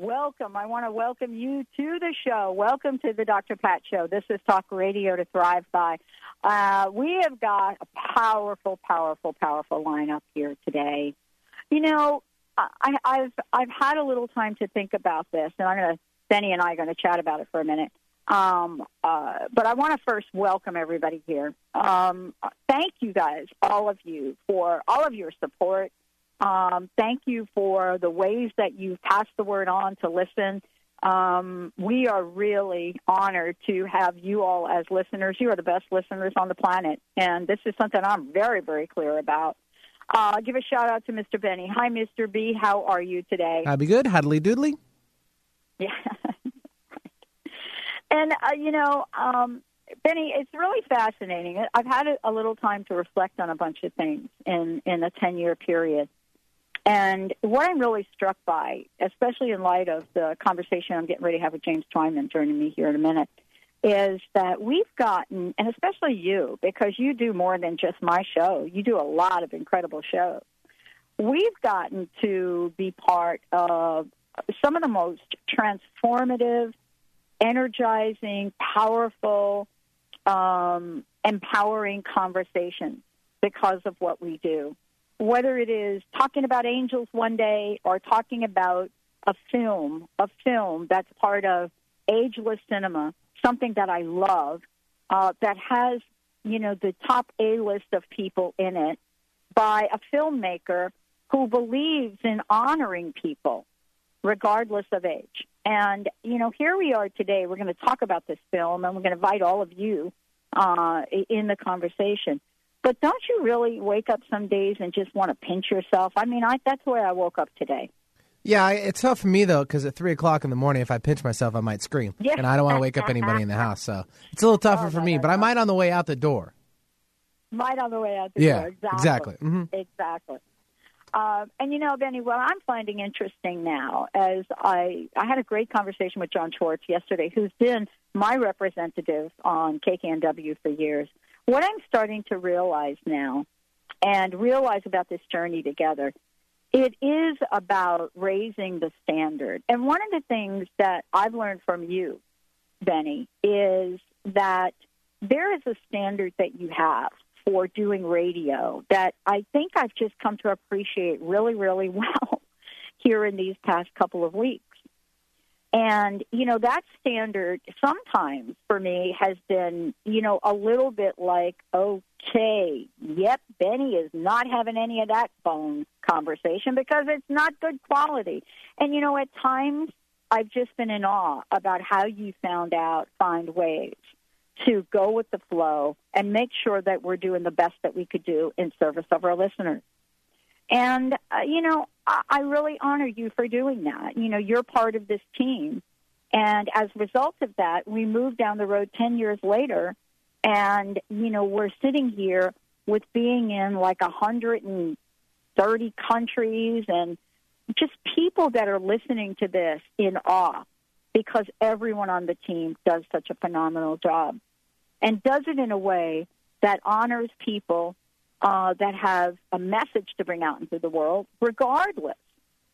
Welcome. I want to welcome you to the show. Welcome to the Dr. Pat Show. This is Talk Radio to Thrive By. Uh, we have got a powerful, powerful, powerful lineup here today. You know, I, I've I've had a little time to think about this, and I'm going to Benny and I are going to chat about it for a minute. Um, uh, but I want to first welcome everybody here. Um, thank you guys, all of you, for all of your support um, thank you for the ways that you've passed the word on to listen. Um, we are really honored to have you all as listeners. You are the best listeners on the planet, and this is something I'm very, very clear about. Uh, give a shout out to Mr. Benny. Hi, Mr. B. How are you today? I'll be good. Huddly doodly. Yeah. and, uh, you know, um, Benny, it's really fascinating. I've had a, a little time to reflect on a bunch of things in, in a 10 year period. And what I'm really struck by, especially in light of the conversation I'm getting ready to have with James Twyman joining me here in a minute, is that we've gotten, and especially you, because you do more than just my show, you do a lot of incredible shows. We've gotten to be part of some of the most transformative, energizing, powerful, um, empowering conversations because of what we do whether it is talking about angels one day or talking about a film, a film that's part of ageless cinema, something that I love, uh, that has, you know, the top A list of people in it by a filmmaker who believes in honoring people regardless of age. And, you know, here we are today. We're going to talk about this film and we're going to invite all of you uh, in the conversation. But don't you really wake up some days and just want to pinch yourself? I mean, I, that's the way I woke up today. Yeah, it's tough for me though because at three o'clock in the morning, if I pinch myself, I might scream, yeah. and I don't want to wake up anybody in the house. So it's a little tougher oh, for no, me. no, but no. I might on the way out the door. Might on the way out the Yeah, door. Exactly. exactly. Mhm. Exactly. Uh, and you know, Benny, what I'm finding interesting now, as I I had a great conversation with John Schwartz yesterday, who's been my representative on KKNW for years. What I'm starting to realize now, and realize about this journey together, it is about raising the standard. And one of the things that I've learned from you, Benny, is that there is a standard that you have for doing radio that I think I've just come to appreciate really, really well here in these past couple of weeks. And, you know, that standard sometimes for me has been, you know, a little bit like, okay, yep, Benny is not having any of that phone conversation because it's not good quality. And, you know, at times I've just been in awe about how you found out, find ways to go with the flow and make sure that we're doing the best that we could do in service of our listeners. And, uh, you know, I, I really honor you for doing that. You know, you're part of this team. And as a result of that, we moved down the road 10 years later, and, you know, we're sitting here with being in like 130 countries and just people that are listening to this in awe because everyone on the team does such a phenomenal job and does it in a way that honors people uh, that have a message to bring out into the world, regardless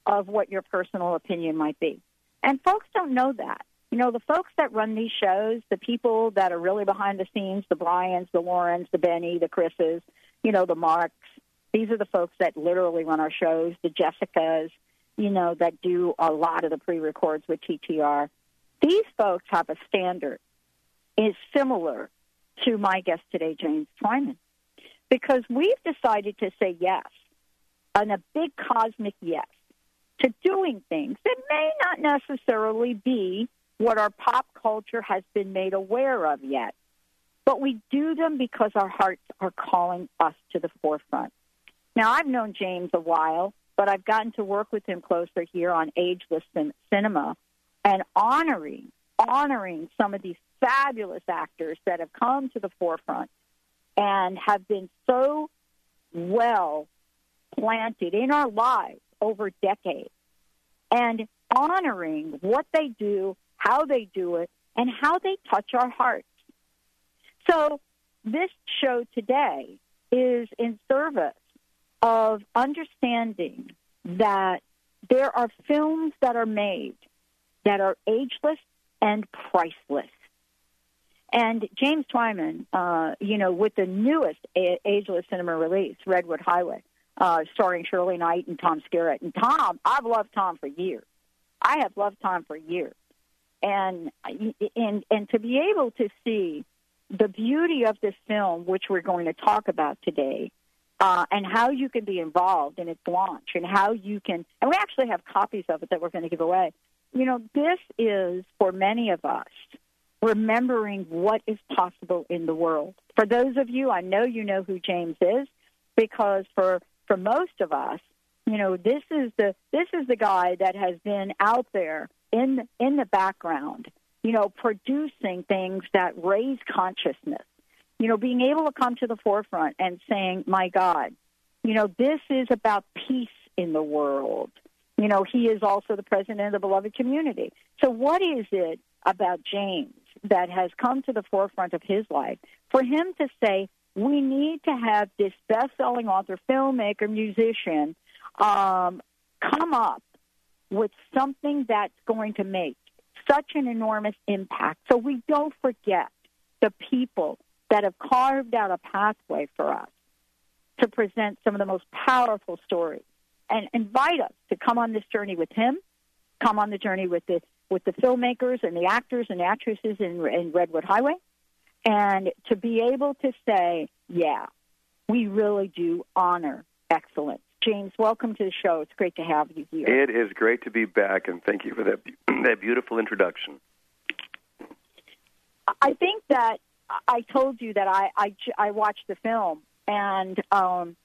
of what your personal opinion might be. And folks don't know that. You know, the folks that run these shows, the people that are really behind the scenes, the Bryans, the Laurens, the Benny, the Chris's, you know, the Marks, these are the folks that literally run our shows, the Jessicas, you know, that do a lot of the pre records with TTR. These folks have a standard is similar to my guest today, James Twyman, because we've decided to say yes, and a big cosmic yes, to doing things that may not necessarily be what our pop culture has been made aware of yet. But we do them because our hearts are calling us to the forefront. Now, I've known James a while, but I've gotten to work with him closer here on Ageless Cinema and honoring honoring some of these fabulous actors that have come to the forefront and have been so well planted in our lives over decades and honoring what they do, how they do it, and how they touch our hearts. So, this show today is in service of understanding that there are films that are made that are ageless and priceless. And James Twyman, uh, you know, with the newest a- ageless cinema release, Redwood Highway, uh, starring Shirley Knight and Tom Skerritt. And Tom, I've loved Tom for years. I have loved Tom for years, and and and to be able to see the beauty of this film, which we're going to talk about today, uh, and how you can be involved in its launch, and how you can, and we actually have copies of it that we're going to give away. You know, this is for many of us remembering what is possible in the world. For those of you, I know you know who James is because for for most of us, you know, this is the this is the guy that has been out there in in the background, you know, producing things that raise consciousness. You know, being able to come to the forefront and saying, "My God, you know, this is about peace in the world." You know, he is also the president of the beloved community. So, what is it about James that has come to the forefront of his life for him to say, we need to have this best selling author, filmmaker, musician um, come up with something that's going to make such an enormous impact. So we don't forget the people that have carved out a pathway for us to present some of the most powerful stories and invite us to come on this journey with him, come on the journey with the with the filmmakers and the actors and actresses in, in Redwood Highway, and to be able to say, yeah, we really do honor excellence. James, welcome to the show. It's great to have you here. It is great to be back, and thank you for that that beautiful introduction. I think that I told you that I I, I watched the film, and um,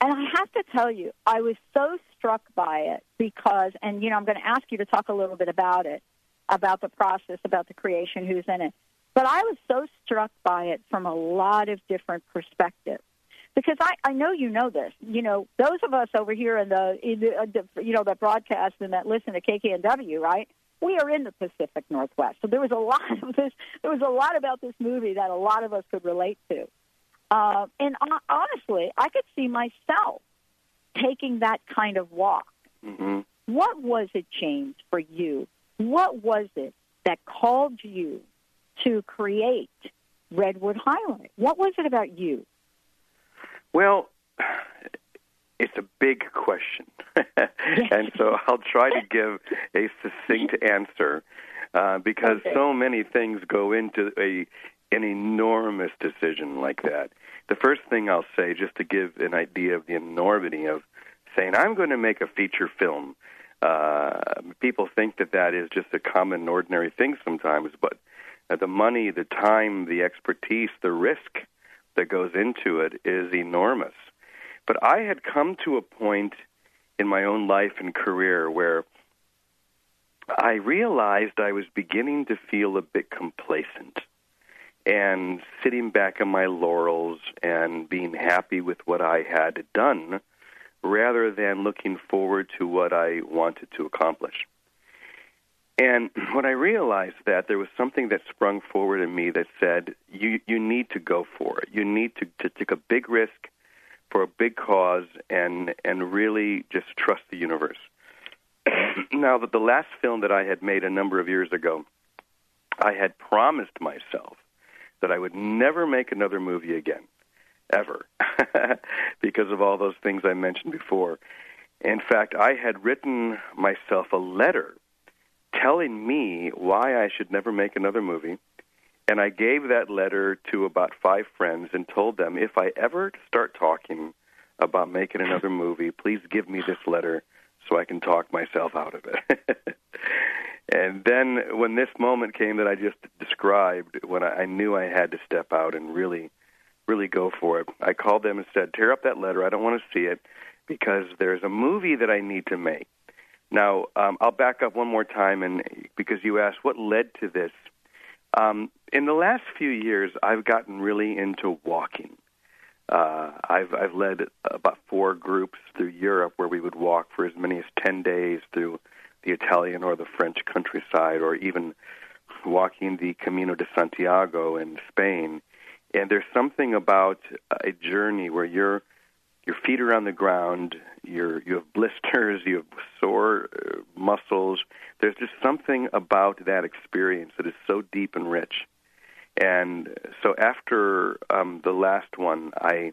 and I have to tell you, I was so struck by it because, and you know, I'm going to ask you to talk a little bit about it, about the process, about the creation, who's in it. But I was so struck by it from a lot of different perspectives because I, I know you know this. You know, those of us over here in the, in the, uh, the you know that broadcast and that listen to KKNW, right? We are in the Pacific Northwest, so there was a lot of this. There was a lot about this movie that a lot of us could relate to. Uh, and honestly, I could see myself taking that kind of walk. Mm-hmm. What was it, James, for you? What was it that called you to create Redwood Highway? What was it about you? Well, it's a big question. and so I'll try to give a succinct answer uh, because okay. so many things go into a an enormous decision like that. The first thing I'll say, just to give an idea of the enormity of saying, I'm going to make a feature film. Uh, people think that that is just a common, ordinary thing sometimes, but uh, the money, the time, the expertise, the risk that goes into it is enormous. But I had come to a point in my own life and career where I realized I was beginning to feel a bit complacent and sitting back on my laurels and being happy with what I had done rather than looking forward to what I wanted to accomplish. And when I realized that, there was something that sprung forward in me that said, you, you need to go for it. You need to, to take a big risk for a big cause and, and really just trust the universe. now, that the last film that I had made a number of years ago, I had promised myself that I would never make another movie again, ever, because of all those things I mentioned before. In fact, I had written myself a letter telling me why I should never make another movie. And I gave that letter to about five friends and told them if I ever start talking about making another movie, please give me this letter so I can talk myself out of it. and then when this moment came that I just described, when I, I knew I had to step out and really, really go for it, I called them and said, tear up that letter. I don't want to see it because there's a movie that I need to make. Now, um, I'll back up one more time, and because you asked what led to this. Um, in the last few years, I've gotten really into walking. Uh, I've I've led about four groups through Europe where we would walk for as many as ten days through the Italian or the French countryside, or even walking the Camino de Santiago in Spain. And there's something about a journey where your your feet are on the ground, you're you have blisters, you have sore uh, muscles. There's just something about that experience that is so deep and rich. And so after um, the last one, I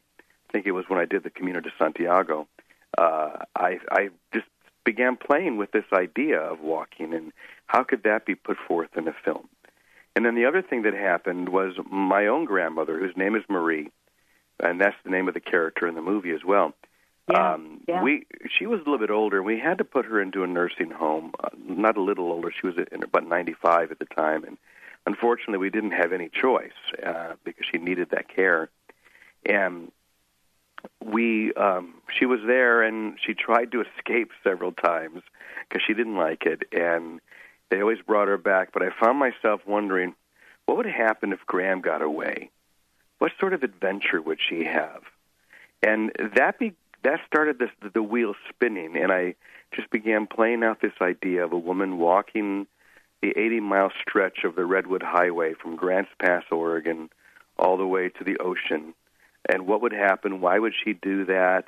think it was when I did the Camino de Santiago, uh, I, I just began playing with this idea of walking and how could that be put forth in a film. And then the other thing that happened was my own grandmother, whose name is Marie, and that's the name of the character in the movie as well. Yeah, um, yeah. We she was a little bit older. We had to put her into a nursing home. Uh, not a little older. She was in about 95 at the time, and unfortunately, we didn't have any choice uh, because she needed that care. And we, um, she was there, and she tried to escape several times because she didn't like it, and they always brought her back. But I found myself wondering, what would happen if Graham got away? What sort of adventure would she have? And that be that started this, the wheel spinning, and I just began playing out this idea of a woman walking the 80 mile stretch of the Redwood Highway from Grants Pass, Oregon, all the way to the ocean. And what would happen? Why would she do that?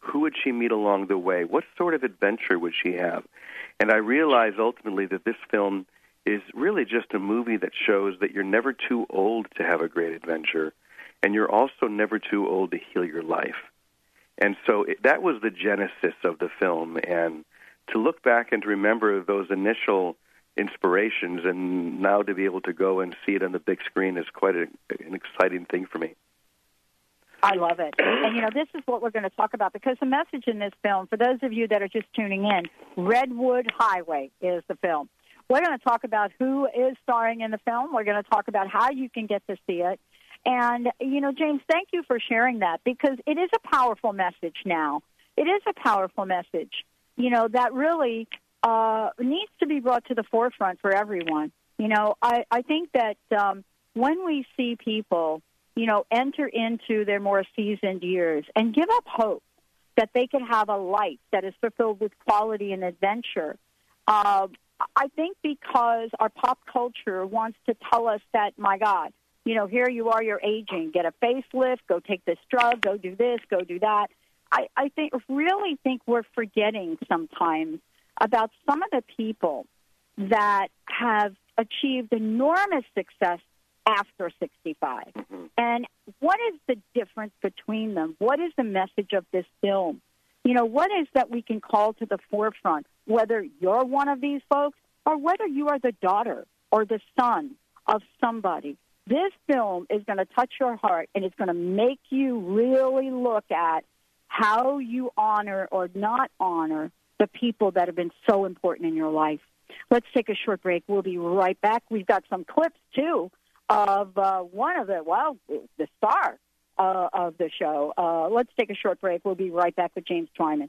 Who would she meet along the way? What sort of adventure would she have? And I realized ultimately that this film is really just a movie that shows that you're never too old to have a great adventure, and you're also never too old to heal your life. And so it, that was the genesis of the film. And to look back and to remember those initial inspirations and now to be able to go and see it on the big screen is quite a, an exciting thing for me. I love it. And, you know, this is what we're going to talk about because the message in this film, for those of you that are just tuning in, Redwood Highway is the film. We're going to talk about who is starring in the film. We're going to talk about how you can get to see it. And, you know, James, thank you for sharing that because it is a powerful message now. It is a powerful message, you know, that really uh, needs to be brought to the forefront for everyone. You know, I, I think that um, when we see people, you know, enter into their more seasoned years and give up hope that they can have a life that is fulfilled with quality and adventure, uh, I think because our pop culture wants to tell us that, my God, you know, here you are, you're aging, get a facelift, go take this drug, go do this, go do that. I, I think really think we're forgetting sometimes about some of the people that have achieved enormous success after 65. Mm-hmm. And what is the difference between them? What is the message of this film? You know, what is that we can call to the forefront, whether you're one of these folks or whether you are the daughter or the son of somebody? This film is going to touch your heart and it's going to make you really look at how you honor or not honor the people that have been so important in your life. Let's take a short break. We'll be right back. We've got some clips, too, of uh, one of the, well, the star uh, of the show. Uh, let's take a short break. We'll be right back with James Twyman.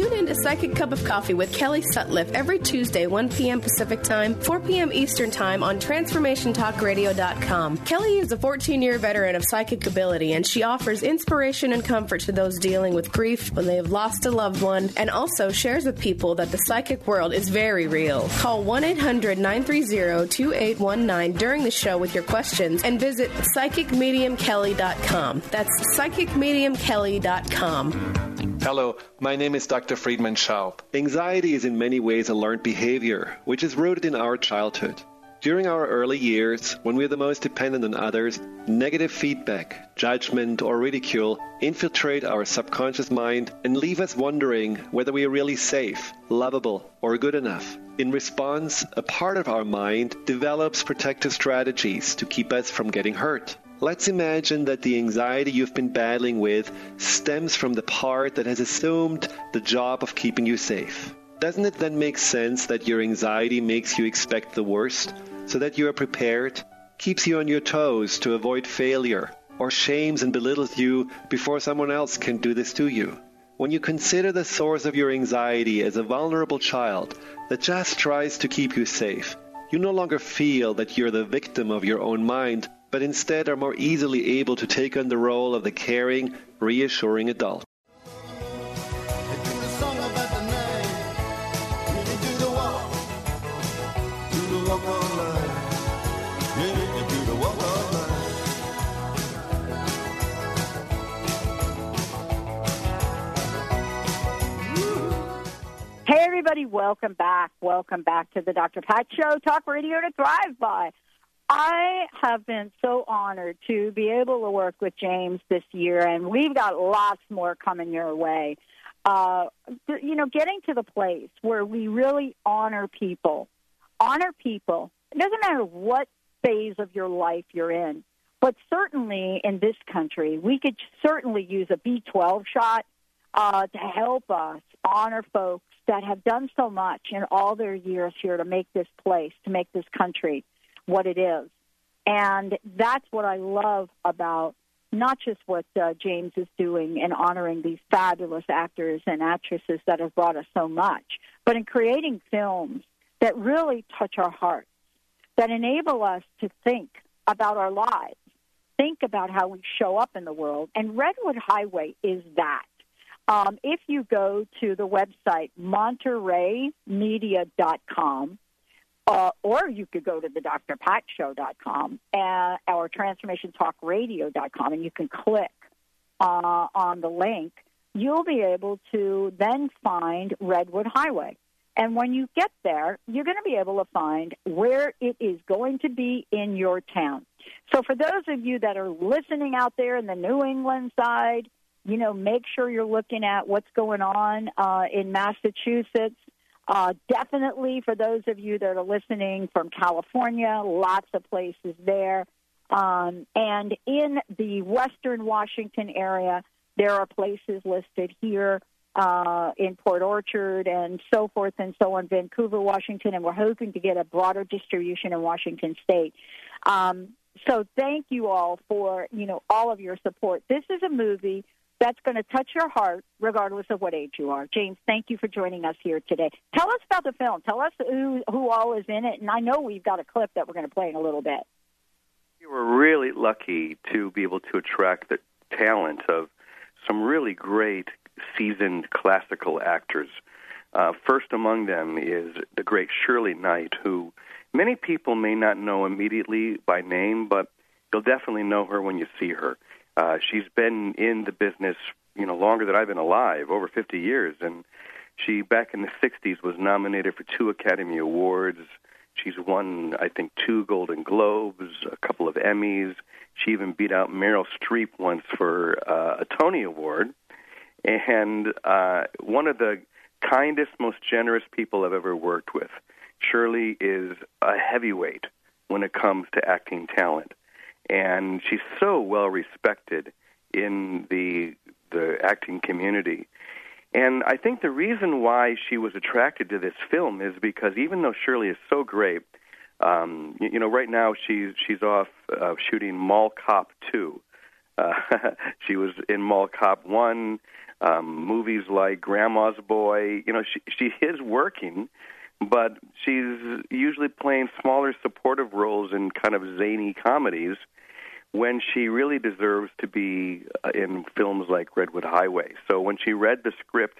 Tune in to Psychic Cup of Coffee with Kelly Sutliff every Tuesday, 1 p.m. Pacific Time, 4 p.m. Eastern Time on TransformationTalkRadio.com. Kelly is a 14 year veteran of psychic ability, and she offers inspiration and comfort to those dealing with grief when they have lost a loved one, and also shares with people that the psychic world is very real. Call 1 800 930 2819 during the show with your questions and visit PsychicMediumKelly.com. That's PsychicMediumKelly.com. Hello, my name is Dr. Friedemann Schaub. Anxiety is in many ways a learned behavior, which is rooted in our childhood. During our early years, when we are the most dependent on others, negative feedback, judgment, or ridicule infiltrate our subconscious mind and leave us wondering whether we are really safe, lovable, or good enough. In response, a part of our mind develops protective strategies to keep us from getting hurt. Let's imagine that the anxiety you've been battling with stems from the part that has assumed the job of keeping you safe. Doesn't it then make sense that your anxiety makes you expect the worst so that you are prepared, keeps you on your toes to avoid failure, or shames and belittles you before someone else can do this to you? When you consider the source of your anxiety as a vulnerable child that just tries to keep you safe, you no longer feel that you're the victim of your own mind but instead are more easily able to take on the role of the caring, reassuring adult. Hey, everybody, welcome back. Welcome back to the Dr. Pat Show, Talk Radio to Thrive By. I have been so honored to be able to work with James this year, and we've got lots more coming your way. Uh, you know, getting to the place where we really honor people, honor people. It doesn't matter what phase of your life you're in, but certainly in this country, we could certainly use a B12 shot uh, to help us honor folks that have done so much in all their years here to make this place, to make this country what it is. And that's what I love about not just what uh, James is doing in honoring these fabulous actors and actresses that have brought us so much, but in creating films that really touch our hearts, that enable us to think about our lives, think about how we show up in the world. And Redwood Highway is that. Um, if you go to the website montereymedia.com, uh, or you could go to the drpatshow.com uh, or transformationtalkradio.com and you can click uh, on the link. You'll be able to then find Redwood Highway. And when you get there, you're going to be able to find where it is going to be in your town. So for those of you that are listening out there in the New England side, you know, make sure you're looking at what's going on uh, in Massachusetts uh, definitely for those of you that are listening from California, lots of places there. Um, and in the Western Washington area, there are places listed here uh, in Port Orchard and so forth and so on, Vancouver, Washington, and we're hoping to get a broader distribution in Washington State. Um, so thank you all for you know all of your support. This is a movie that's going to touch your heart regardless of what age you are. James, thank you for joining us here today. Tell us about the film. Tell us who who all is in it, and I know we've got a clip that we're going to play in a little bit. We were really lucky to be able to attract the talent of some really great seasoned classical actors. Uh, first among them is the great Shirley Knight, who many people may not know immediately by name, but you'll definitely know her when you see her. Uh, she's been in the business, you know, longer than I've been alive, over 50 years, and she back in the 60s was nominated for two Academy Awards. She's won, I think, two Golden Globes, a couple of Emmys. She even beat out Meryl Streep once for uh, a Tony Award. And uh, one of the kindest, most generous people I've ever worked with. Shirley is a heavyweight when it comes to acting talent, and she's so well respected in the the acting community. And I think the reason why she was attracted to this film is because even though Shirley is so great, um, you, you know, right now she's she's off uh, shooting Mall Cop two. Uh, she was in Mall Cop one um, movies like Grandma's Boy. You know, she she is working, but she's usually playing smaller supportive roles in kind of zany comedies when she really deserves to be uh, in films like Redwood Highway. So when she read the script,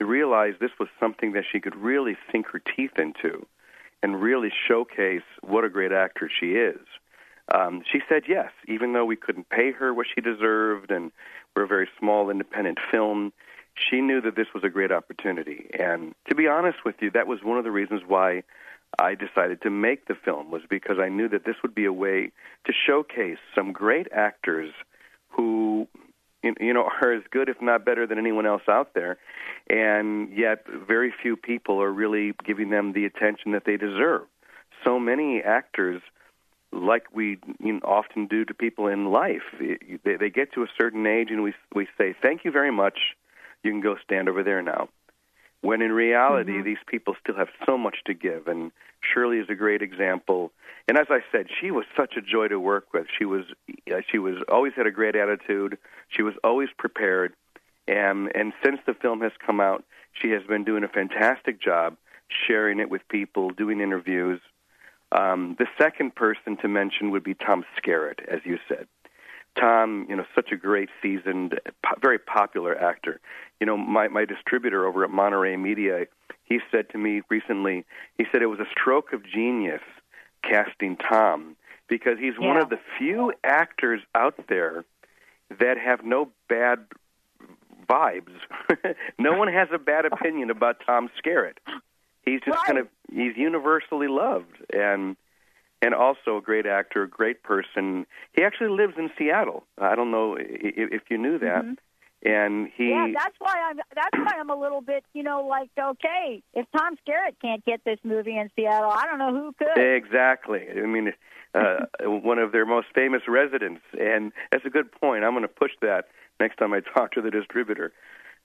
realized this was something that she could really sink her teeth into and really showcase what a great actor she is. Um, she said yes, even though we couldn't pay her what she deserved and we're a very small independent film. She knew that this was a great opportunity. And to be honest with you, that was one of the reasons why I decided to make the film was because I knew that this would be a way to showcase some great actors who you know are as good if not better than anyone else out there and yet very few people are really giving them the attention that they deserve so many actors like we you know, often do to people in life. They, they get to a certain age, and we we say, "Thank you very much. You can go stand over there now." When in reality, mm-hmm. these people still have so much to give, and Shirley is a great example. And as I said, she was such a joy to work with. She was she was always had a great attitude. She was always prepared, and and since the film has come out, she has been doing a fantastic job sharing it with people, doing interviews um, the second person to mention would be Tom Skerritt, as you said. Tom, you know, such a great, seasoned, po- very popular actor. You know, my my distributor over at Monterey Media, he said to me recently, he said it was a stroke of genius casting Tom because he's yeah. one of the few actors out there that have no bad vibes. no one has a bad opinion about Tom Skerritt he's just right. kind of he's universally loved and and also a great actor, a great person. He actually lives in Seattle. I don't know if you knew that. Mm-hmm. And he Yeah, that's why I'm that's why I'm a little bit, you know, like okay, if Tom Skerritt can't get this movie in Seattle, I don't know who could. Exactly. I mean, uh one of their most famous residents and that's a good point. I'm going to push that next time I talk to the distributor.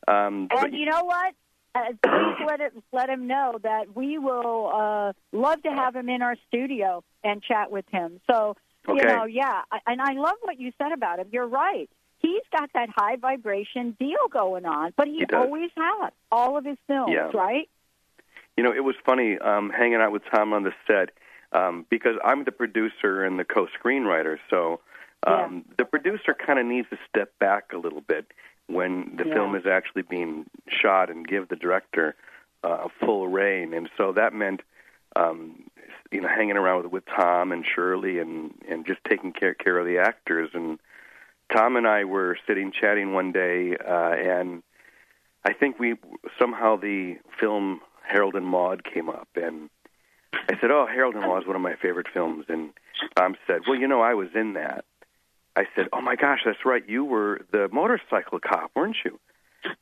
Um, and but, you know what? Uh, please let it let him know that we will uh, love to have him in our studio and chat with him. So okay. you know, yeah, I, and I love what you said about him. You're right. He's got that high vibration deal going on, but he, he always has all of his films, yeah. right? You know, it was funny um, hanging out with Tom on the set um, because I'm the producer and the co-screenwriter. So um, yeah. the producer kind of needs to step back a little bit when the yeah. film is actually being shot and give the director uh, full rein. And so that meant, um, you know, hanging around with, with Tom and Shirley and and just taking care care of the actors. And Tom and I were sitting chatting one day, uh, and I think we somehow the film Harold and Maude came up, and I said, "Oh, Harold and Maude is one of my favorite films." And Tom said, "Well, you know, I was in that." I said, "Oh my gosh, that's right. You were the motorcycle cop, weren't you?"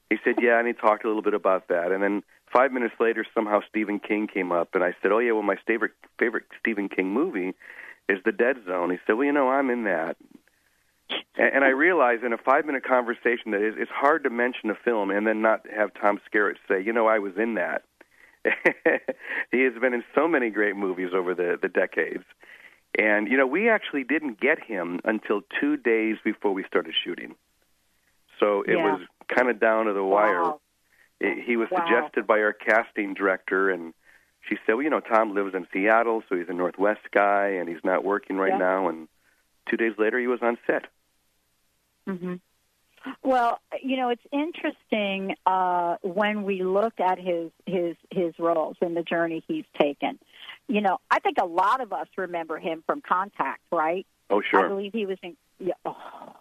He said, "Yeah," and he talked a little bit about that. And then five minutes later, somehow Stephen King came up, and I said, "Oh yeah, well my favorite favorite Stephen King movie is The Dead Zone." He said, "Well, you know, I'm in that." and, and I realized in a five minute conversation that it's hard to mention a film and then not have Tom Skerritt say, you know, I was in that. he has been in so many great movies over the, the decades. And, you know, we actually didn't get him until two days before we started shooting. So it Yeah. was kind of down to the wire. Wow. It- he was Wow. suggested by our casting director, and she said, well, you know, Tom lives in Seattle, so he's a Northwest guy, and he's not working right Yeah. now. And two days later, he was on set. hmm Well, you know, it's interesting uh, when we look at his his his roles and the journey he's taken. You know, I think a lot of us remember him from Contact, right? Oh, sure. I believe he was in. Yeah, oh.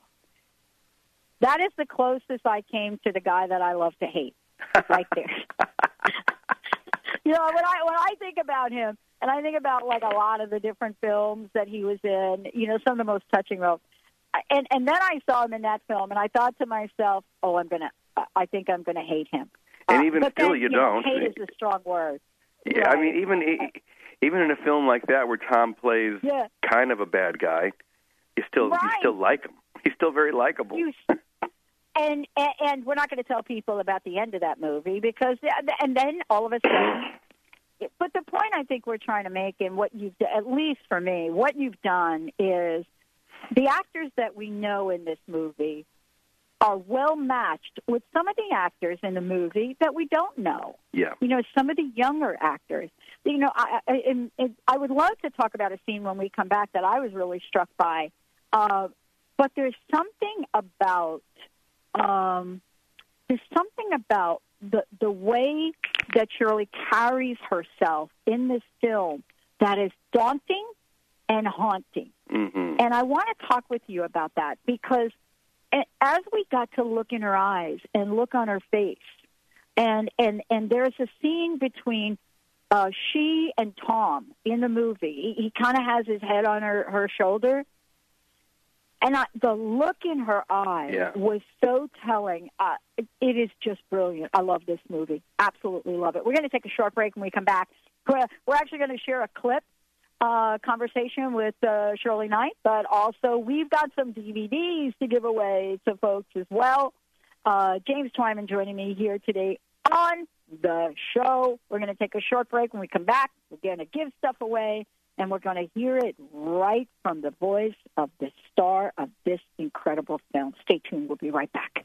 That is the closest I came to the guy that I love to hate, right there. you know, when I when I think about him, and I think about like a lot of the different films that he was in, you know, some of the most touching roles. And and then I saw him in that film, and I thought to myself, "Oh, I'm gonna, I think I'm gonna hate him." And Uh, even still, then, you know, don't. hate is a strong word. Yeah, I mean, even even in a film like that where Tom plays Yeah. kind of a bad guy, you still you still like him. He's still very likable. You, and, and and we're not going to tell people about the end of that movie because and then all of a sudden. But the point I think we're trying to make, and what you've at least for me, what you've done is the actors that we know in this movie are well matched with some of the actors in the movie that we don't know. Yeah. You know, some of the younger actors. You know, I, I, and, and I would love to talk about a scene when we come back that I was really struck by. Uh, but there's something about um, there's something about the the way that Shirley carries herself in this film that is daunting and haunting. hmm And I want to talk with you about that because as we got to look in her eyes and look on her face, and and and there's a scene between uh, she and Tom in the movie. He, he kind of has his head on her her shoulder, and I, the look in her eye Yeah. was so telling. Uh, it, it is just brilliant. I love this movie. Absolutely love it. We're going to take a short break when we come back. We're, we're actually going to share a clip uh, conversation with uh, Shirley Knight, but also we've got some DVDs to give away to folks as well. Uh, James Twyman joining me here today on the show. We're going to take a short break. When we come back, we're going to give stuff away, and we're going to hear it right from the voice of the star of this incredible film. Stay tuned. We'll be right back.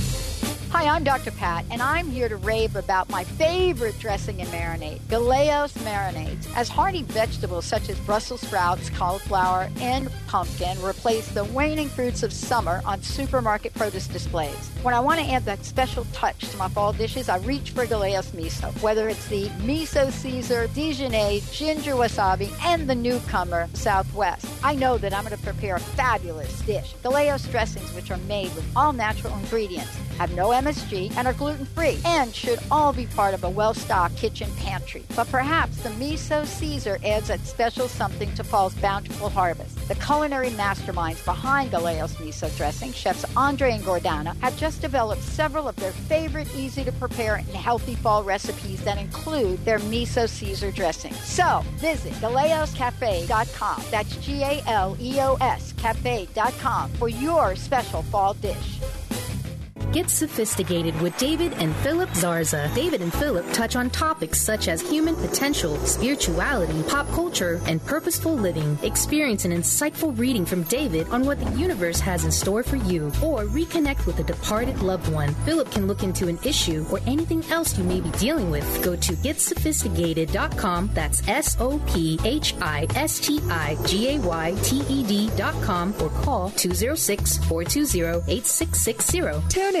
Hi, I'm Dr. Pat, and I'm here to rave about my favorite dressing and marinade, Galeos marinades. As hearty vegetables such as Brussels sprouts, cauliflower, and pumpkin replace the waning fruits of summer on supermarket produce displays. When I want to add that special touch to my fall dishes, I reach for Galeos miso. Whether it's the miso Caesar, Dijonais, ginger wasabi, and the newcomer Southwest, I know that I'm going to prepare a fabulous dish. Galeos dressings, which are made with all natural ingredients, have no MSG and are gluten free, and should all be part of a well stocked kitchen pantry. But perhaps the miso Caesar adds that special something to fall's bountiful harvest. The culinary masterminds behind Galeos miso dressing, chefs Andre and Gordana, have just developed several of their favorite easy to prepare and healthy fall recipes that include their miso Caesar dressing. So visit GaleosCafe.com. That's G A L E O S Cafe.com for your special fall dish. Get Sophisticated with David and Philip Zarza. David and Philip touch on topics such as human potential, spirituality, pop culture, and purposeful living. Experience an insightful reading from David on what the universe has in store for you, or reconnect with a departed loved one. Philip can look into an issue or anything else you may be dealing with. Go to getsophisticated.com. That's S O P H I S T I G A Y T E D.com or call 206 420 8660. Tune in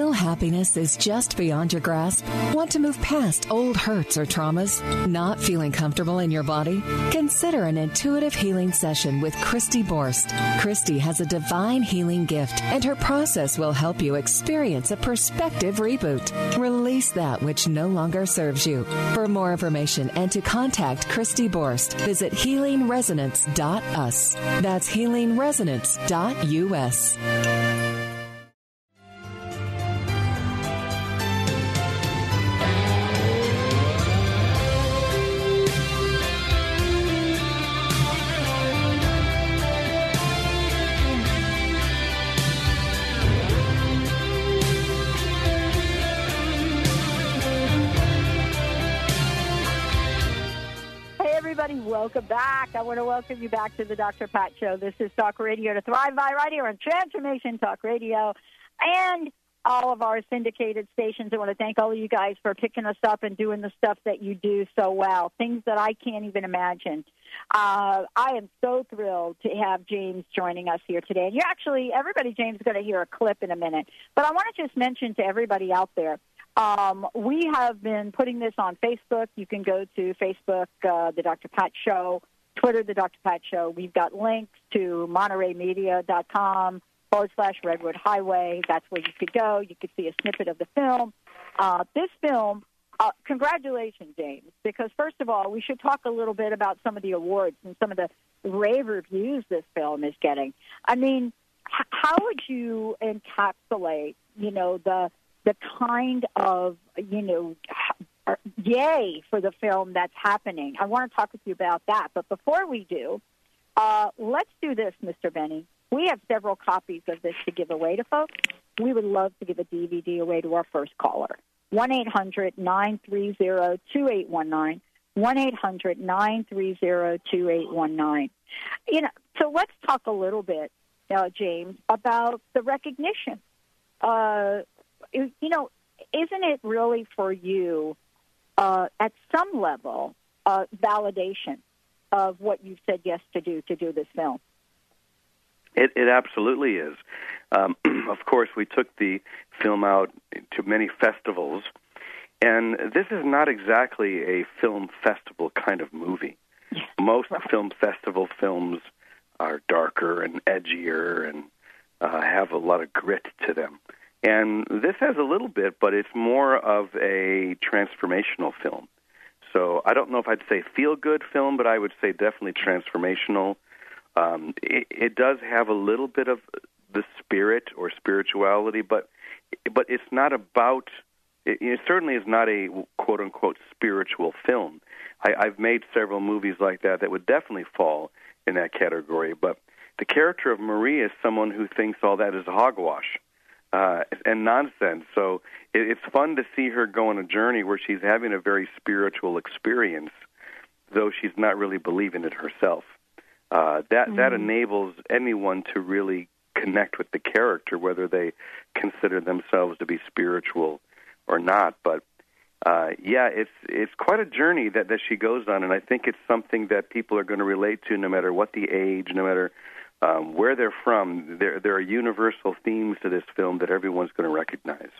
Feel happiness is just beyond your grasp? Want to move past old hurts or traumas? Not feeling comfortable in your body? Consider an intuitive healing session with Christy Borst. Christy has a divine healing gift, and her process will help you experience a perspective reboot. Release that which no longer serves you. For more information and to contact Christy Borst, visit healingresonance.us. That's healingresonance.us. I want to welcome you back to the Dr. Pat Show. This is Talk Radio to Thrive by right here on Transformation Talk Radio and all of our syndicated stations. I want to thank all of you guys for picking us up and doing the stuff that you do so well, things that I can't even imagine. Uh, I am so thrilled to have James joining us here today. And you're actually, everybody, James, is going to hear a clip in a minute. But I want to just mention to everybody out there, um, we have been putting this on Facebook. You can go to Facebook, uh, The Dr. Pat Show, Twitter, The Dr. Pat Show. We've got links to MontereyMedia.com forward slash Redwood Highway. That's where you could go. You could see a snippet of the film. Uh, this film, uh, congratulations, James, because first of all, we should talk a little bit about some of the awards and some of the rave reviews this film is getting. I mean, h- how would you encapsulate, you know, the the kind of you know yay for the film that's happening. I want to talk with you about that, but before we do, uh, let's do this, Mr. Benny. We have several copies of this to give away to folks. We would love to give a DVD away to our first caller. 1 800 930 2819. 1 800 930 2819. You know, so let's talk a little bit, uh, James, about the recognition. Uh, you know, isn't it really for you, uh, at some level, uh, validation of what you've said yes to do to do this film? It, it absolutely is. Um, of course, we took the film out to many festivals, and this is not exactly a film festival kind of movie. Most film festival films are darker and edgier and uh, have a lot of grit to them. And this has a little bit, but it's more of a transformational film. So I don't know if I'd say feel good film, but I would say definitely transformational. Um, it, it does have a little bit of the spirit or spirituality, but but it's not about. It, it certainly is not a quote unquote spiritual film. I, I've made several movies like that that would definitely fall in that category. But the character of Marie is someone who thinks all that is hogwash uh, and nonsense. So it, it's fun to see her go on a journey where she's having a very spiritual experience, though she's not really believing it herself. Uh, that Mm-hmm. that enables anyone to really connect with the character, whether they consider themselves to be spiritual or not. But uh, yeah, it's it's quite a journey that that she goes on, and I think it's something that people are going to relate to, no matter what the age, no matter um, where they're from. There there are universal themes to this film that everyone's going to recognize.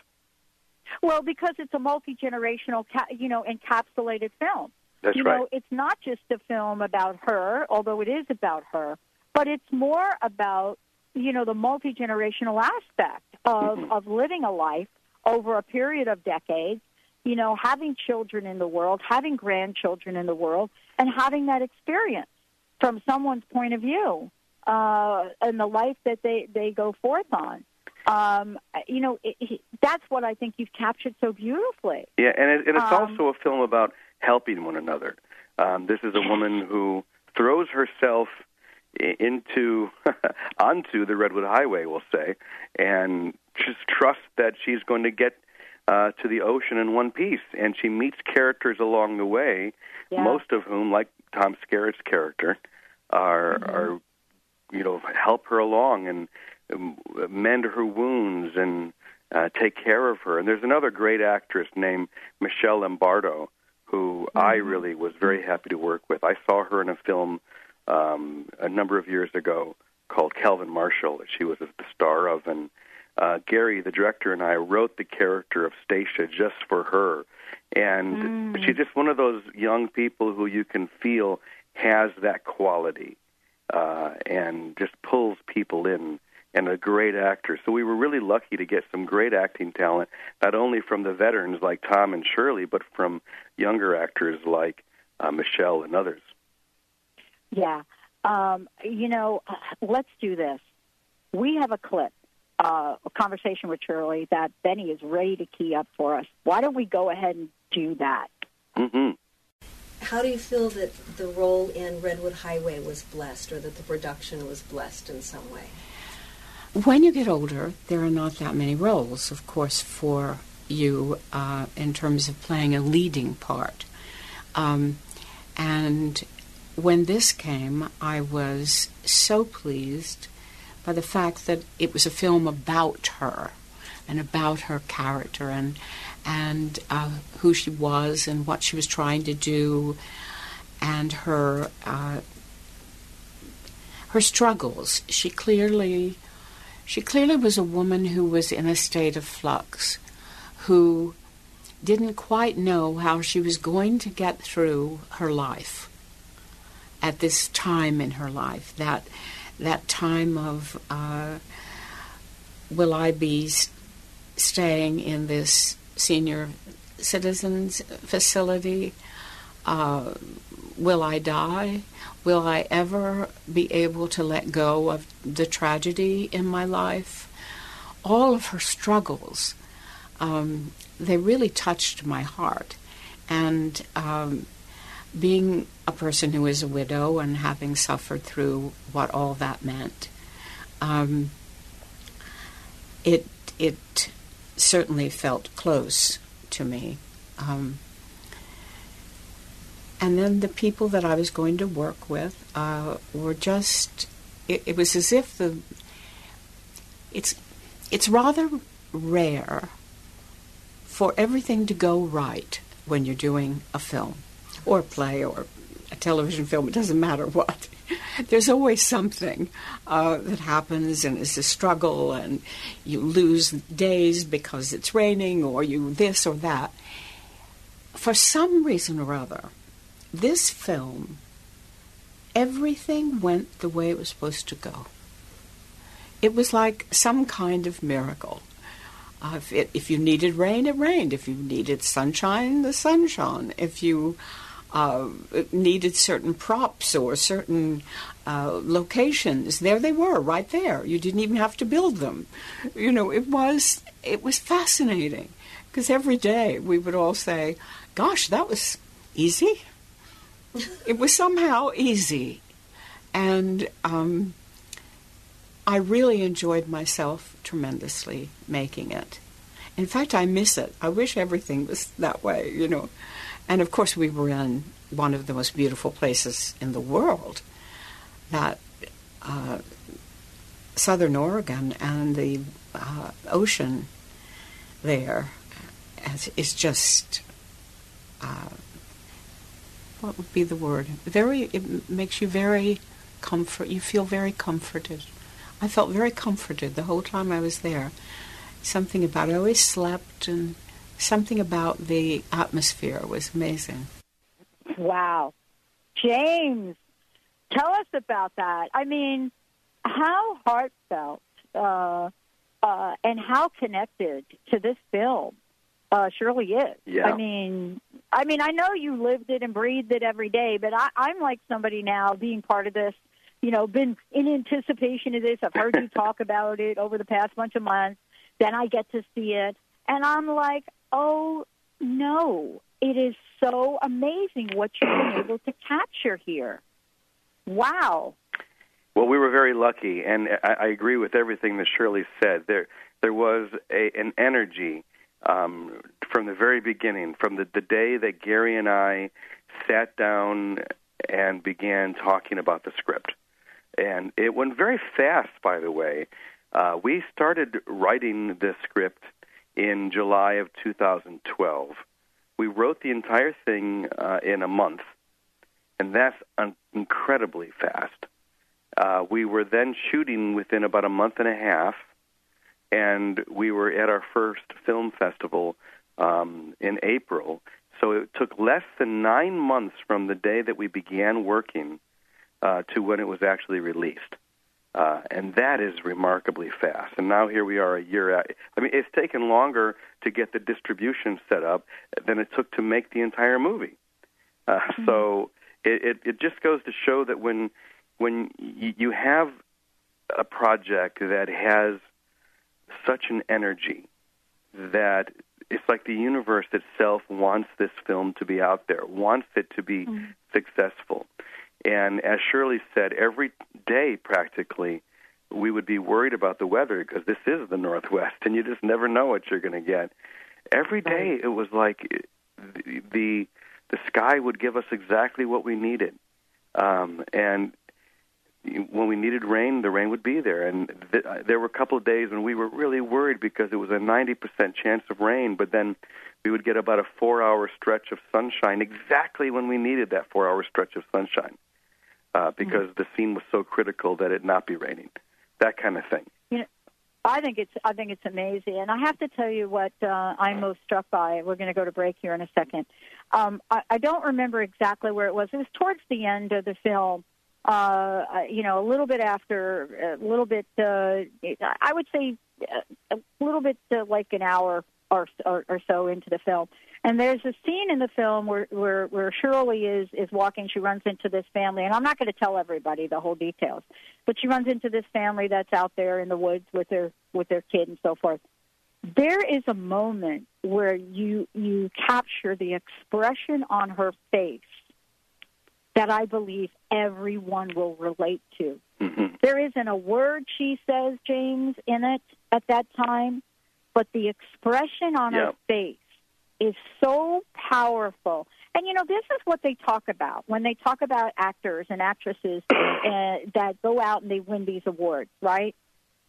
Well, because it's a multi generational, ca- you know, encapsulated film. That's you right. know, it's not just a film about her, although it is about her, but it's more about you know the multi generational aspect of Mm-hmm. of living a life over a period of decades. You know, having children in the world, having grandchildren in the world, and having that experience from someone's point of view uh, and the life that they they go forth on. Um, you know, it, it, that's what I think you've captured so beautifully. Yeah, and, it, and it's Um, also a film about helping one another. Um, this is a woman who throws herself into onto the Redwood Highway, we'll say, and just trusts that she's going to get uh, to the ocean in one piece. And she meets characters along the way, Yeah. most of whom, like Tom Skerritt's character, are are you know help her along and um, mend her wounds and uh, take care of her. And there's another great actress named Michelle Lombardo who I really was very happy to work with. I saw her in a film um, a number of years ago called Calvin Marshall that she was the star of, and uh, Gary, the director, and I wrote the character of Stacia just for her. And she's just one of those young people who you can feel has that quality uh, and just pulls people in and a great actor. So we were really lucky to get some great acting talent, not only from the veterans like Tom and Shirley, but from younger actors like uh, Michelle and others. Yeah. Um, you know, let's do this. We have a clip, uh, a conversation with Shirley that Benny is ready to key up for us. Why don't we go ahead and do that? Mm-hmm. How do you feel that the role in Redwood Highway was blessed, or that the production was blessed in some way? When you get older, there are not that many roles, of course, for you uh, in terms of playing a leading part. Um, and when this came, I was so pleased by the fact that it was a film about her and about her character and and uh, who she was and what she was trying to do and her uh, her struggles. She clearly she clearly was a woman who was in a state of flux, who didn't quite know how she was going to get through her life at this time in her life. That that time of uh, will I be staying in this senior citizens facility? Uh, will I die? Will I ever be able to let go of the tragedy in my life? All of her struggles, um, they really touched my heart. And um, being a person who is a widow and having suffered through what all that meant, um, it it certainly felt close to me. Um, and then the people that I was going to work with uh, were just. It, it was as if the. It's it's rather rare for everything to go right when you're doing a film or a play or a television film. It doesn't matter what. There's always something uh, that happens and it's a struggle, and you lose days because it's raining, or you this or that. For some reason or other, this film, everything went the way it was supposed to go. It was like some kind of miracle. Uh, if, it, if you needed rain, it rained. If you needed sunshine, the sun shone. If you uh, needed certain props or certain uh, locations, there they were, right there. You didn't even have to build them. You know, it was it was fascinating because every day we would all say, "Gosh, that was easy." it was somehow easy, and um, I really enjoyed myself tremendously making it. In fact, I miss it. I wish everything was that way, you know. And of course, we were in one of the most beautiful places in the world, that uh, southern Oregon and the uh, ocean there is, just. Uh, what would be the word? Very. It makes you very comfort. You feel very comforted. I felt very comforted the whole time I was there. Something about I always slept, and something about the atmosphere was amazing. Wow. James, tell us about that. I mean, how heartfelt uh, uh, and how connected to this film uh, Shirley is. Yeah. I mean, I mean, I know you lived it and breathed it every day, but I, I'm like somebody now being part of this. You know, been in anticipation of this. I've heard you talk about it over the past bunch of months. Then I get to see it, and I'm like, oh no, it is so amazing what you've been able to capture here. Wow. Well, we were very lucky, and I, I agree with everything that Shirley said. There, there was a, an energy um, from the very beginning, from the, the day that Gary and I sat down and began talking about the script. And it went very fast, by the way. Uh, we started writing this script in July of 2012. We wrote the entire thing uh, in a month, and that's un- incredibly fast. Uh, we were then shooting within about a month and a half, and we were at our first film festival um, in April. So it took less than nine months from the day that we began working uh, to when it was actually released. Uh, and that is remarkably fast. And now here we are a year out. I mean, it's taken longer to get the distribution set up than it took to make the entire movie. Uh, mm-hmm. So it, it, it just goes to show that when when y- you have a project that has such an energy that it's like the universe itself wants this film to be out there, wants it to be mm-hmm. successful. And as Shirley said, every day practically we would be worried about the weather because this is the Northwest and you just never know what you're going to get. Every day it was like the, the the sky would give us exactly what we needed. Um, and when we needed rain, the rain would be there. And th- uh, there were a couple of days when we were really worried because it was a 90% chance of rain, but then we would get about a four hour stretch of sunshine exactly when we needed that four hour stretch of sunshine uh, because mm-hmm. the scene was so critical that it not be raining. That kind of thing. You know, I think it's I think it's amazing, and I have to tell you what uh, I'm most struck by. We're going to go to break here in a second. Um, I, I don't remember exactly where it was. It was towards the end of the film, uh, you know, a little bit after, a little bit, uh, I would say uh, a little bit uh, like an hour or, or, or so into the film. And there's a scene in the film where, where, where Shirley is, is walking. She runs into this family, and I'm not going to tell everybody the whole details, but she runs into this family that's out there in the woods with their, with their kid and so forth. There is a moment where you, you capture the expression on her face that I believe everyone will relate to. Mm-hmm. There isn't a word she says, James, in it at that time, but the expression on yep. her face is so powerful. And you know, this is what they talk about when they talk about actors and actresses uh, that go out and they win these awards, right?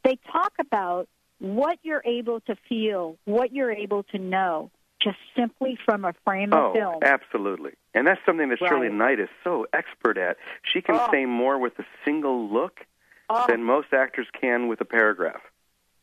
They talk about what you're able to feel, what you're able to know, just simply from a frame oh, of film. Absolutely. And that's something that right. Shirley Knight is so expert at. She can oh. say more with a single look oh. than most actors can with a paragraph.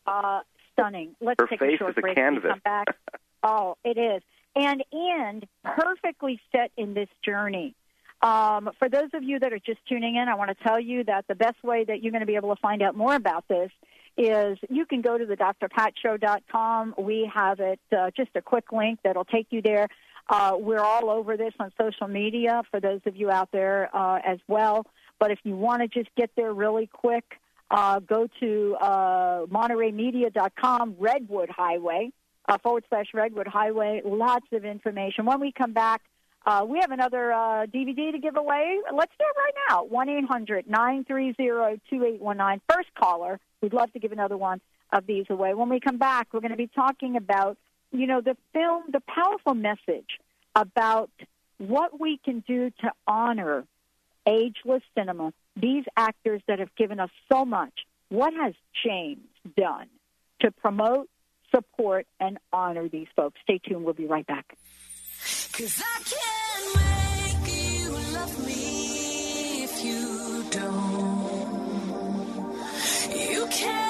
Uh, stunning. Let's Her take face a short is a canvas. come back. oh, it is. And and perfectly set in this journey. Um, for those of you that are just tuning in, I want to tell you that the best way that you're going to be able to find out more about this is you can go to the drpatshow.com. We have it, uh, just a quick link that'll take you there. Uh, we're all over this on social media for those of you out there uh, as well. But if you want to just get there really quick, uh, go to uh, MontereyMedia.com, Redwood Highway, uh, forward slash Redwood Highway. Lots of information. When we come back, uh, we have another uh, DVD to give away. Let's do it right now. 1 800 930 2819. First caller. We'd love to give another one of these away. When we come back, we're going to be talking about, you know, the film, the powerful message about what we can do to honor ageless cinema, these actors that have given us so much. What has James done to promote, support, and honor these folks? Stay tuned. We'll be right back. You can't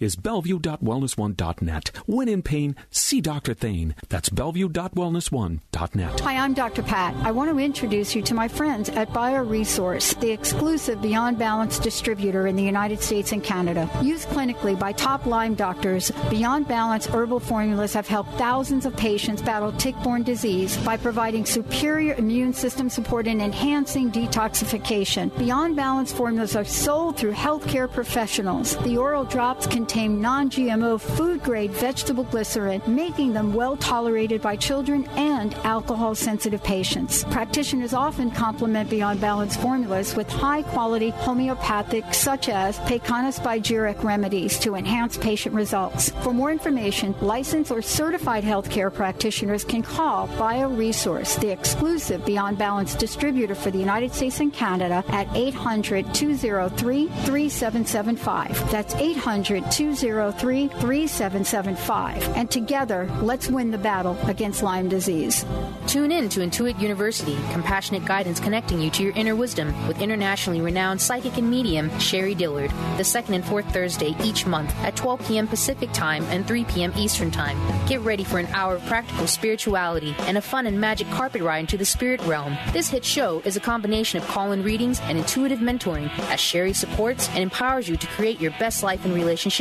is bellevue.wellness1.net. When in pain, see Dr. Thane. That's bellevue.wellness1.net. Hi, I'm Dr. Pat. I want to introduce you to my friends at BioResource, the exclusive Beyond Balance distributor in the United States and Canada. Used clinically by top Lyme doctors, Beyond Balance herbal formulas have helped thousands of patients battle tick-borne disease by providing superior immune system support and enhancing detoxification. Beyond Balance formulas are sold through healthcare professionals. The oral drops contain non-GMO food-grade vegetable glycerin, making them well tolerated by children and alcohol-sensitive patients. Practitioners often complement Beyond Balance formulas with high-quality homeopathic, such as Pekana spagyric remedies to enhance patient results. For more information, licensed or certified healthcare practitioners can call BioResource, the exclusive Beyond Balance distributor for the United States and Canada, at 800 203 3775. That's 800 203 3775. And together, let's win the battle against Lyme disease. Tune in to Intuit University, compassionate guidance connecting you to your inner wisdom with internationally renowned psychic and medium Sherrie Dillard, the second and fourth Thursday each month at 12 p.m. Pacific Time and 3 p.m. Eastern Time. Get ready for an hour of practical spirituality and a fun and magic carpet ride into the spirit realm. This hit show is a combination of call in readings and intuitive mentoring as Sherrie supports and empowers you to create your best life in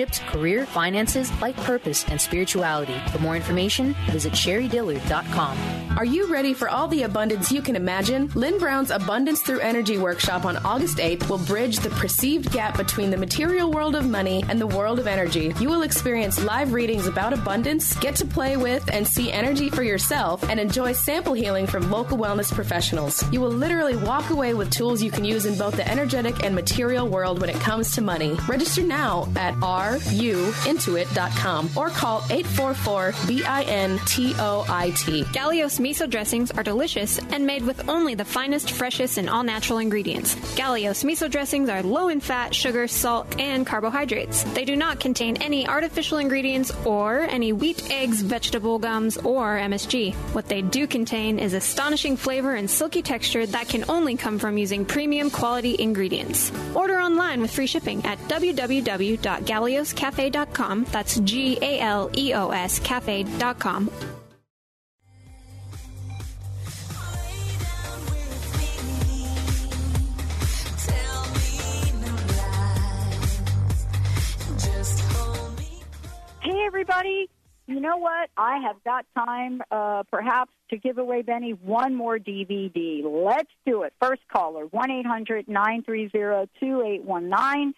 relationships, career, finances, life purpose, and spirituality. For more information, visit sherriedillard.com. Are you ready for all the abundance you can imagine? Lynn Brown's Abundance Through Energy workshop on August 8th will bridge the perceived gap between the material world of money and the world of energy. You will experience live readings about abundance, get to play with and see energy for yourself, and enjoy sample healing from local wellness professionals. You will literally walk away with tools you can use in both the energetic and material world when it comes to money. Register now at ruintuit.com or call 844 B-I-N-T-O-I-T. Galeos miso dressings are delicious and made with only the finest, freshest, and all natural ingredients. Galeos miso dressings are low in fat, sugar, salt, and carbohydrates. They do not contain any artificial ingredients or any wheat, eggs, vegetable gums, or MSG. What they do contain is astonishing flavor and silky texture that can only come from using premium quality ingredients. Order online with free shipping at www.galeoscafe.com. That's G A L E O S cafe.com. Hey, everybody. You know what? I have got time, uh, perhaps, to give away, Benny, one more DVD. Let's do it. First caller, 1 800 930 2819.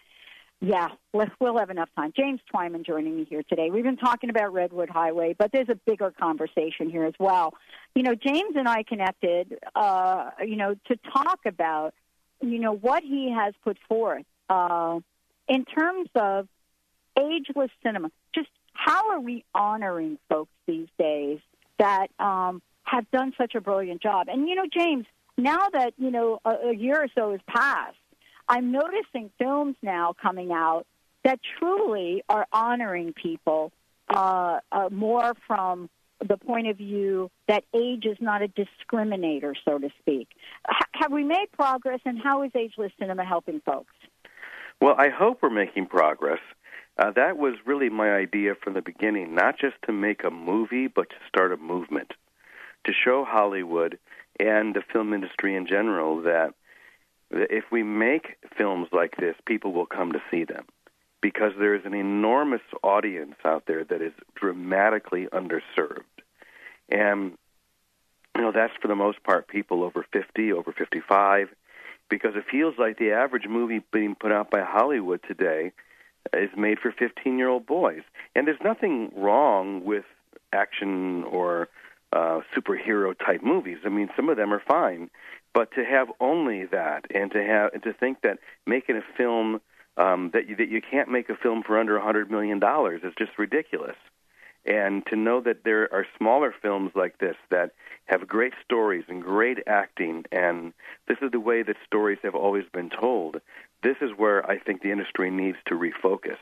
Yeah, we'll have enough time. James Twyman joining me here today. We've been talking about Redwood Highway, but there's a bigger conversation here as well. You know, James and I connected, uh, you know, to talk about, you know, what he has put forth uh, in terms of ageless cinema. Just how are we honoring folks these days that um, have done such a brilliant job? And you know, James, now that you know a, a year or so has passed, I'm noticing films now coming out that truly are honoring people uh, uh, more from the point of view that age is not a discriminator, so to speak. H- have we made progress, and how is ageless cinema helping folks? Well, I hope we're making progress. Uh, that was really my idea from the beginning, not just to make a movie, but to start a movement, to show Hollywood and the film industry in general that, that if we make films like this, people will come to see them. Because there is an enormous audience out there that is dramatically underserved. And, you know, that's for the most part people over 50, over 55, because it feels like the average movie being put out by Hollywood today is made for 15 year old boys. And there's nothing wrong with action or uh, superhero type movies. I mean, some of them are fine, but to have only that and to have and to think that making a film um, that you, that you can't make a film for under a hundred million dollars is just ridiculous. And to know that there are smaller films like this that have great stories and great acting, and this is the way that stories have always been told. This is where I think the industry needs to refocus.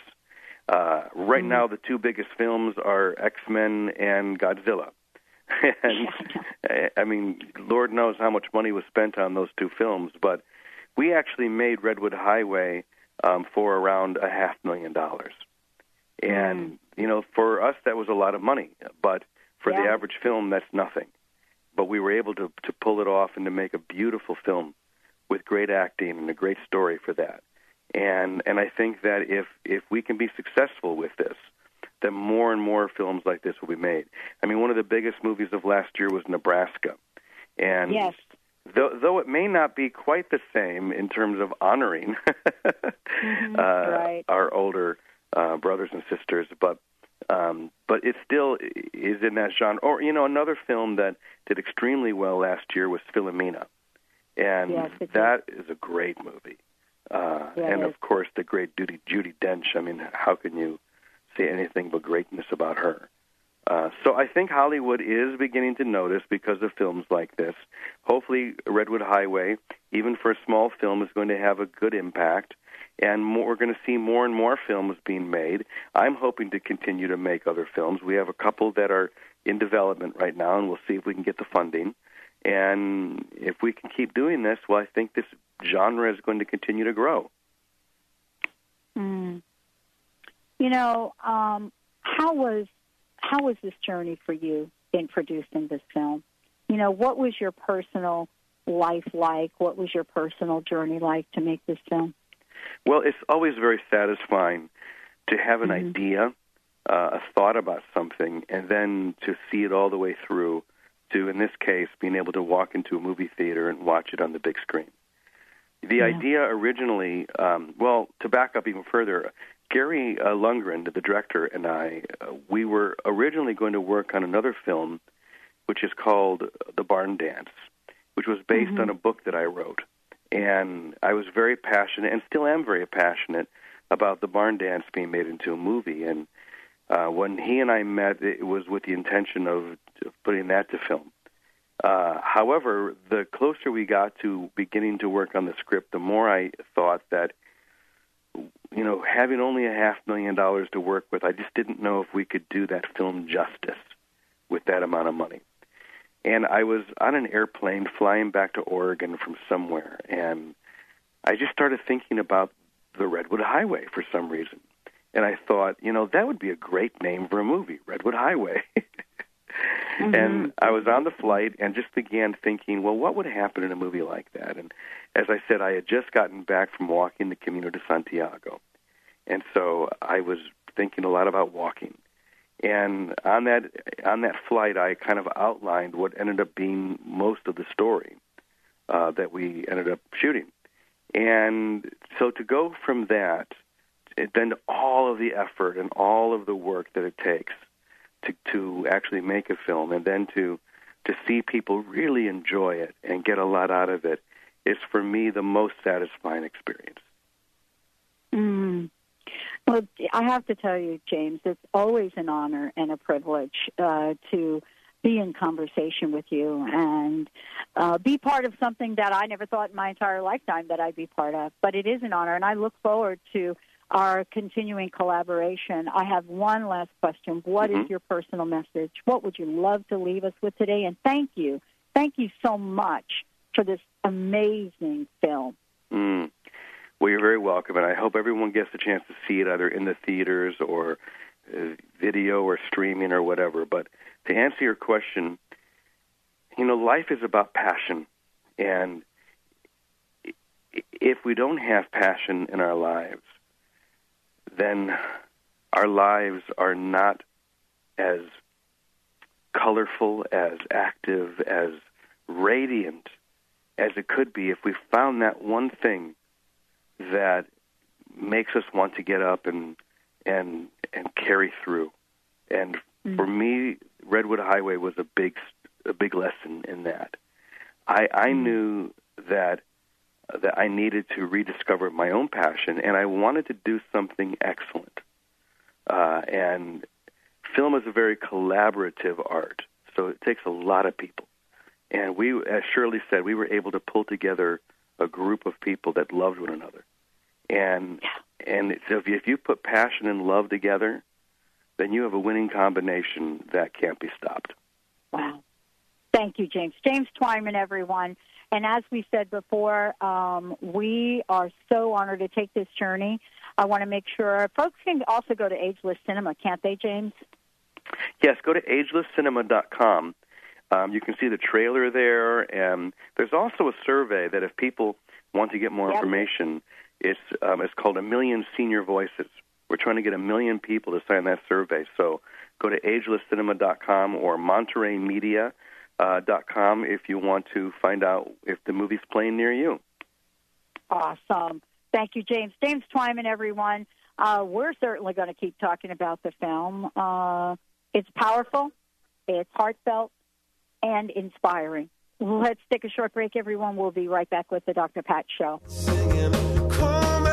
Uh, right now, the two biggest films are X Men and Godzilla. and I mean, Lord knows how much money was spent on those two films, but we actually made Redwood Highway um, for around a half million dollars. And you know, for us, that was a lot of money, but for the average film, that's nothing. But we were able to to pull it off and to make a beautiful film with great acting and a great story for that. And and I think that if if we can be successful with this, then more and more films like this will be made. I mean, one of the biggest movies of last year was Nebraska, and Yes. though though it may not be quite the same in terms of honoring uh, right. our older uh, brothers and sisters, but um, but it still is in that genre. Or you know, another film that did extremely well last year was Philomena, and Yes, that is a great movie. Uh, Yeah, and of course, the great Judy, Judi Dench. I mean, how can you say anything but greatness about her? Uh, so I think Hollywood is beginning to notice because of films like this. Hopefully, Redwood Highway, even for a small film, is going to have a good impact, and more, we're going to see more and more films being made. I'm hoping to continue to make other films. We have a couple that are in development right now, and we'll see if we can get the funding. And if we can keep doing this, well, I think this genre is going to continue to grow. Mm. You know, um, how was how was this journey for you in producing this film? You know, what was your personal life like? What was your personal journey like to make this film? Well, it's always very satisfying to have an idea, uh, a thought about something, and then to see it all the way through to, in this case, being able to walk into a movie theater and watch it on the big screen. The idea originally, um, well, to back up even further, Gary uh, Lundgren, the director, and I, uh, we were originally going to work on another film, which is called The Barn Dance, which was based on a book that I wrote. And I was very passionate, and still am very passionate, about the barn dance being made into a movie. And uh, when he and I met, it was with the intention of, of putting that to film. Uh, however, the closer we got to beginning to work on the script, the more I thought that, you know, having only a half million dollars to work with, I just didn't know if we could do that film justice with that amount of money. And I was on an airplane flying back to Oregon from somewhere, and I just started thinking about the Redwood Highway for some reason. And I thought, you know, that would be a great name for a movie, Redwood Highway. And I was on the flight and just began thinking, well, what would happen in a movie like that? And as I said, I had just gotten back from walking the Camino de Santiago. And so I was thinking a lot about walking. And on that on that flight, I kind of outlined what ended up being most of the story uh, that we ended up shooting. And so to go from that, then all of the effort and all of the work that it takes to to actually make a film, and then to to see people really enjoy it and get a lot out of it, is for me the most satisfying experience. Mm. Well, I have to tell you, James, it's always an honor and a privilege uh, to be in conversation with you and uh, be part of something that I never thought in my entire lifetime that I'd be part of. But it is an honor, and I look forward to our continuing collaboration. I have one last question. What is Mhm. your personal message? What would you love to leave us with today? And thank you. Thank you so much for this amazing film. Mm. Well, you're very welcome, and I hope everyone gets a chance to see it either in the theaters or uh, video or streaming or whatever. But to answer your question, you know, life is about passion, and if we don't have passion in our lives, then our lives are not as colorful, as active, as radiant as it could be if we found that one thing that makes us want to get up and and and carry through. And mm. for me, Redwood Highway was a big a big lesson in that. I I mm. knew that that I needed to rediscover my own passion, and I wanted to do something excellent. Uh, and film is a very collaborative art, so it takes a lot of people. And we, as Shirley said, we were able to pull together a group of people that loved one another. And and so if you, if you put passion and love together, then you have a winning combination that can't be stopped. Wow. Thank you, James. James Twyman, everyone. And as we said before, um, we are so honored to take this journey. I want to make sure folks can also go to Ageless Cinema, can't they, James? Yes, go to agelesscinema.com. Um, you can see the trailer there, and there's also a survey that if people want to get more Yep. information, it's um, it's called a million senior voices. We're trying to get a million people to sign that survey. So go to agelesscinema.com or montereymedia.com uh, dot com if you want to find out if the movie's playing near you. Awesome. Thank you, James. James Twyman, everyone. Uh, we're certainly going to keep talking about the film. Uh, it's powerful, it's heartfelt, and inspiring. Let's take a short break, everyone. We'll be right back with the Dr. Pat Show. Come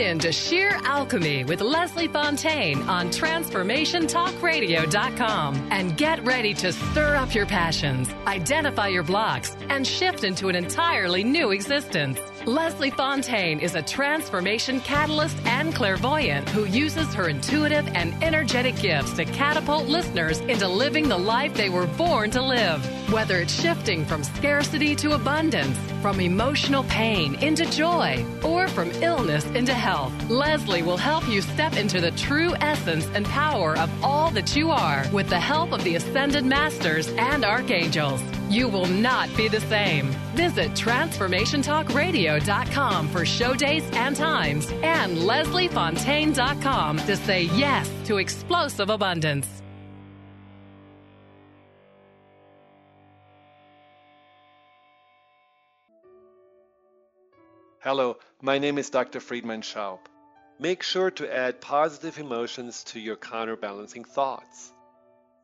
in to Sheer Alchemy with Leslie Fontaine on TransformationTalkRadio.com and get ready to stir up your passions, identify your blocks, and shift into an entirely new existence. Leslie Fontaine is a transformation catalyst and clairvoyant who uses her intuitive and energetic gifts to catapult listeners into living the life they were born to live. Whether it's shifting from scarcity to abundance, from emotional pain into joy, or from illness into health, Leslie will help you step into the true essence and power of all that you are with the help of the Ascended Masters and Archangels. You will not be the same. Visit TransformationTalkRadio.com for show dates and times and LeslieFontaine.com to say yes to explosive abundance. Hello, my name is Dr. Friedemann Schaub. Make sure to add positive emotions to your counterbalancing thoughts.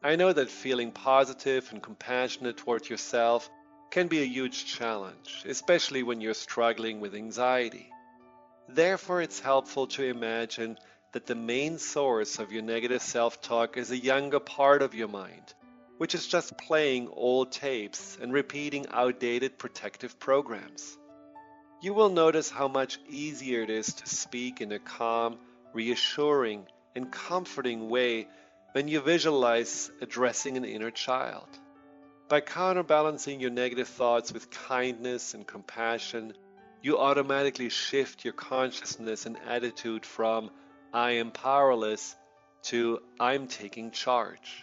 I know that feeling positive and compassionate toward yourself can be a huge challenge, especially when you're struggling with anxiety. Therefore, it's helpful to imagine that the main source of your negative self talk is a younger part of your mind, which is just playing old tapes and repeating outdated protective programs. You will notice how much easier it is to speak in a calm, reassuring, and comforting way when you visualize addressing an inner child. By counterbalancing your negative thoughts with kindness and compassion, you automatically shift your consciousness and attitude from I am powerless to I'm taking charge.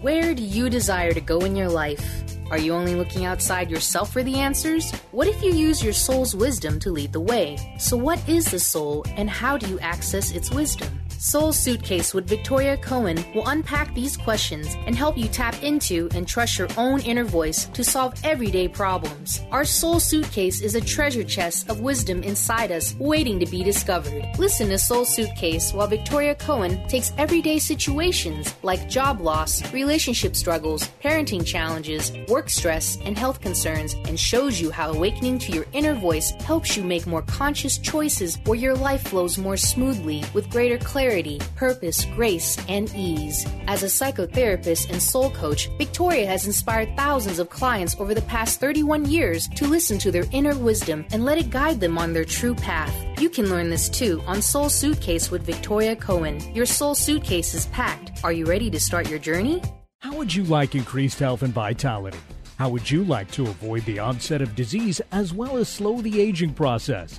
Where do you desire to go in your life? Are you only looking outside yourself for the answers? What if you use your soul's wisdom to lead the way? So, what is the soul and how do you access its wisdom? Soul Suitcase with Victoria Cohen will unpack these questions and help you tap into and trust your own inner voice to solve everyday problems. Our Soul Suitcase is a treasure chest of wisdom inside us waiting to be discovered. Listen to Soul Suitcase while Victoria Cohen takes everyday situations like job loss, relationship struggles, parenting challenges, work stress, and health concerns and shows you how awakening to your inner voice helps you make more conscious choices where your life flows more smoothly with greater clarity, purpose, grace, and ease. As a psychotherapist and soul coach, Victoria has inspired thousands of clients over the past 31 years to listen to their inner wisdom and let it guide them on their true path. You can learn this too on Soul Suitcase with Victoria Cohen. Your soul suitcase is packed. Are you ready to start your journey? How would you like increased health and vitality? How would you like to avoid the onset of disease as well as slow the aging process?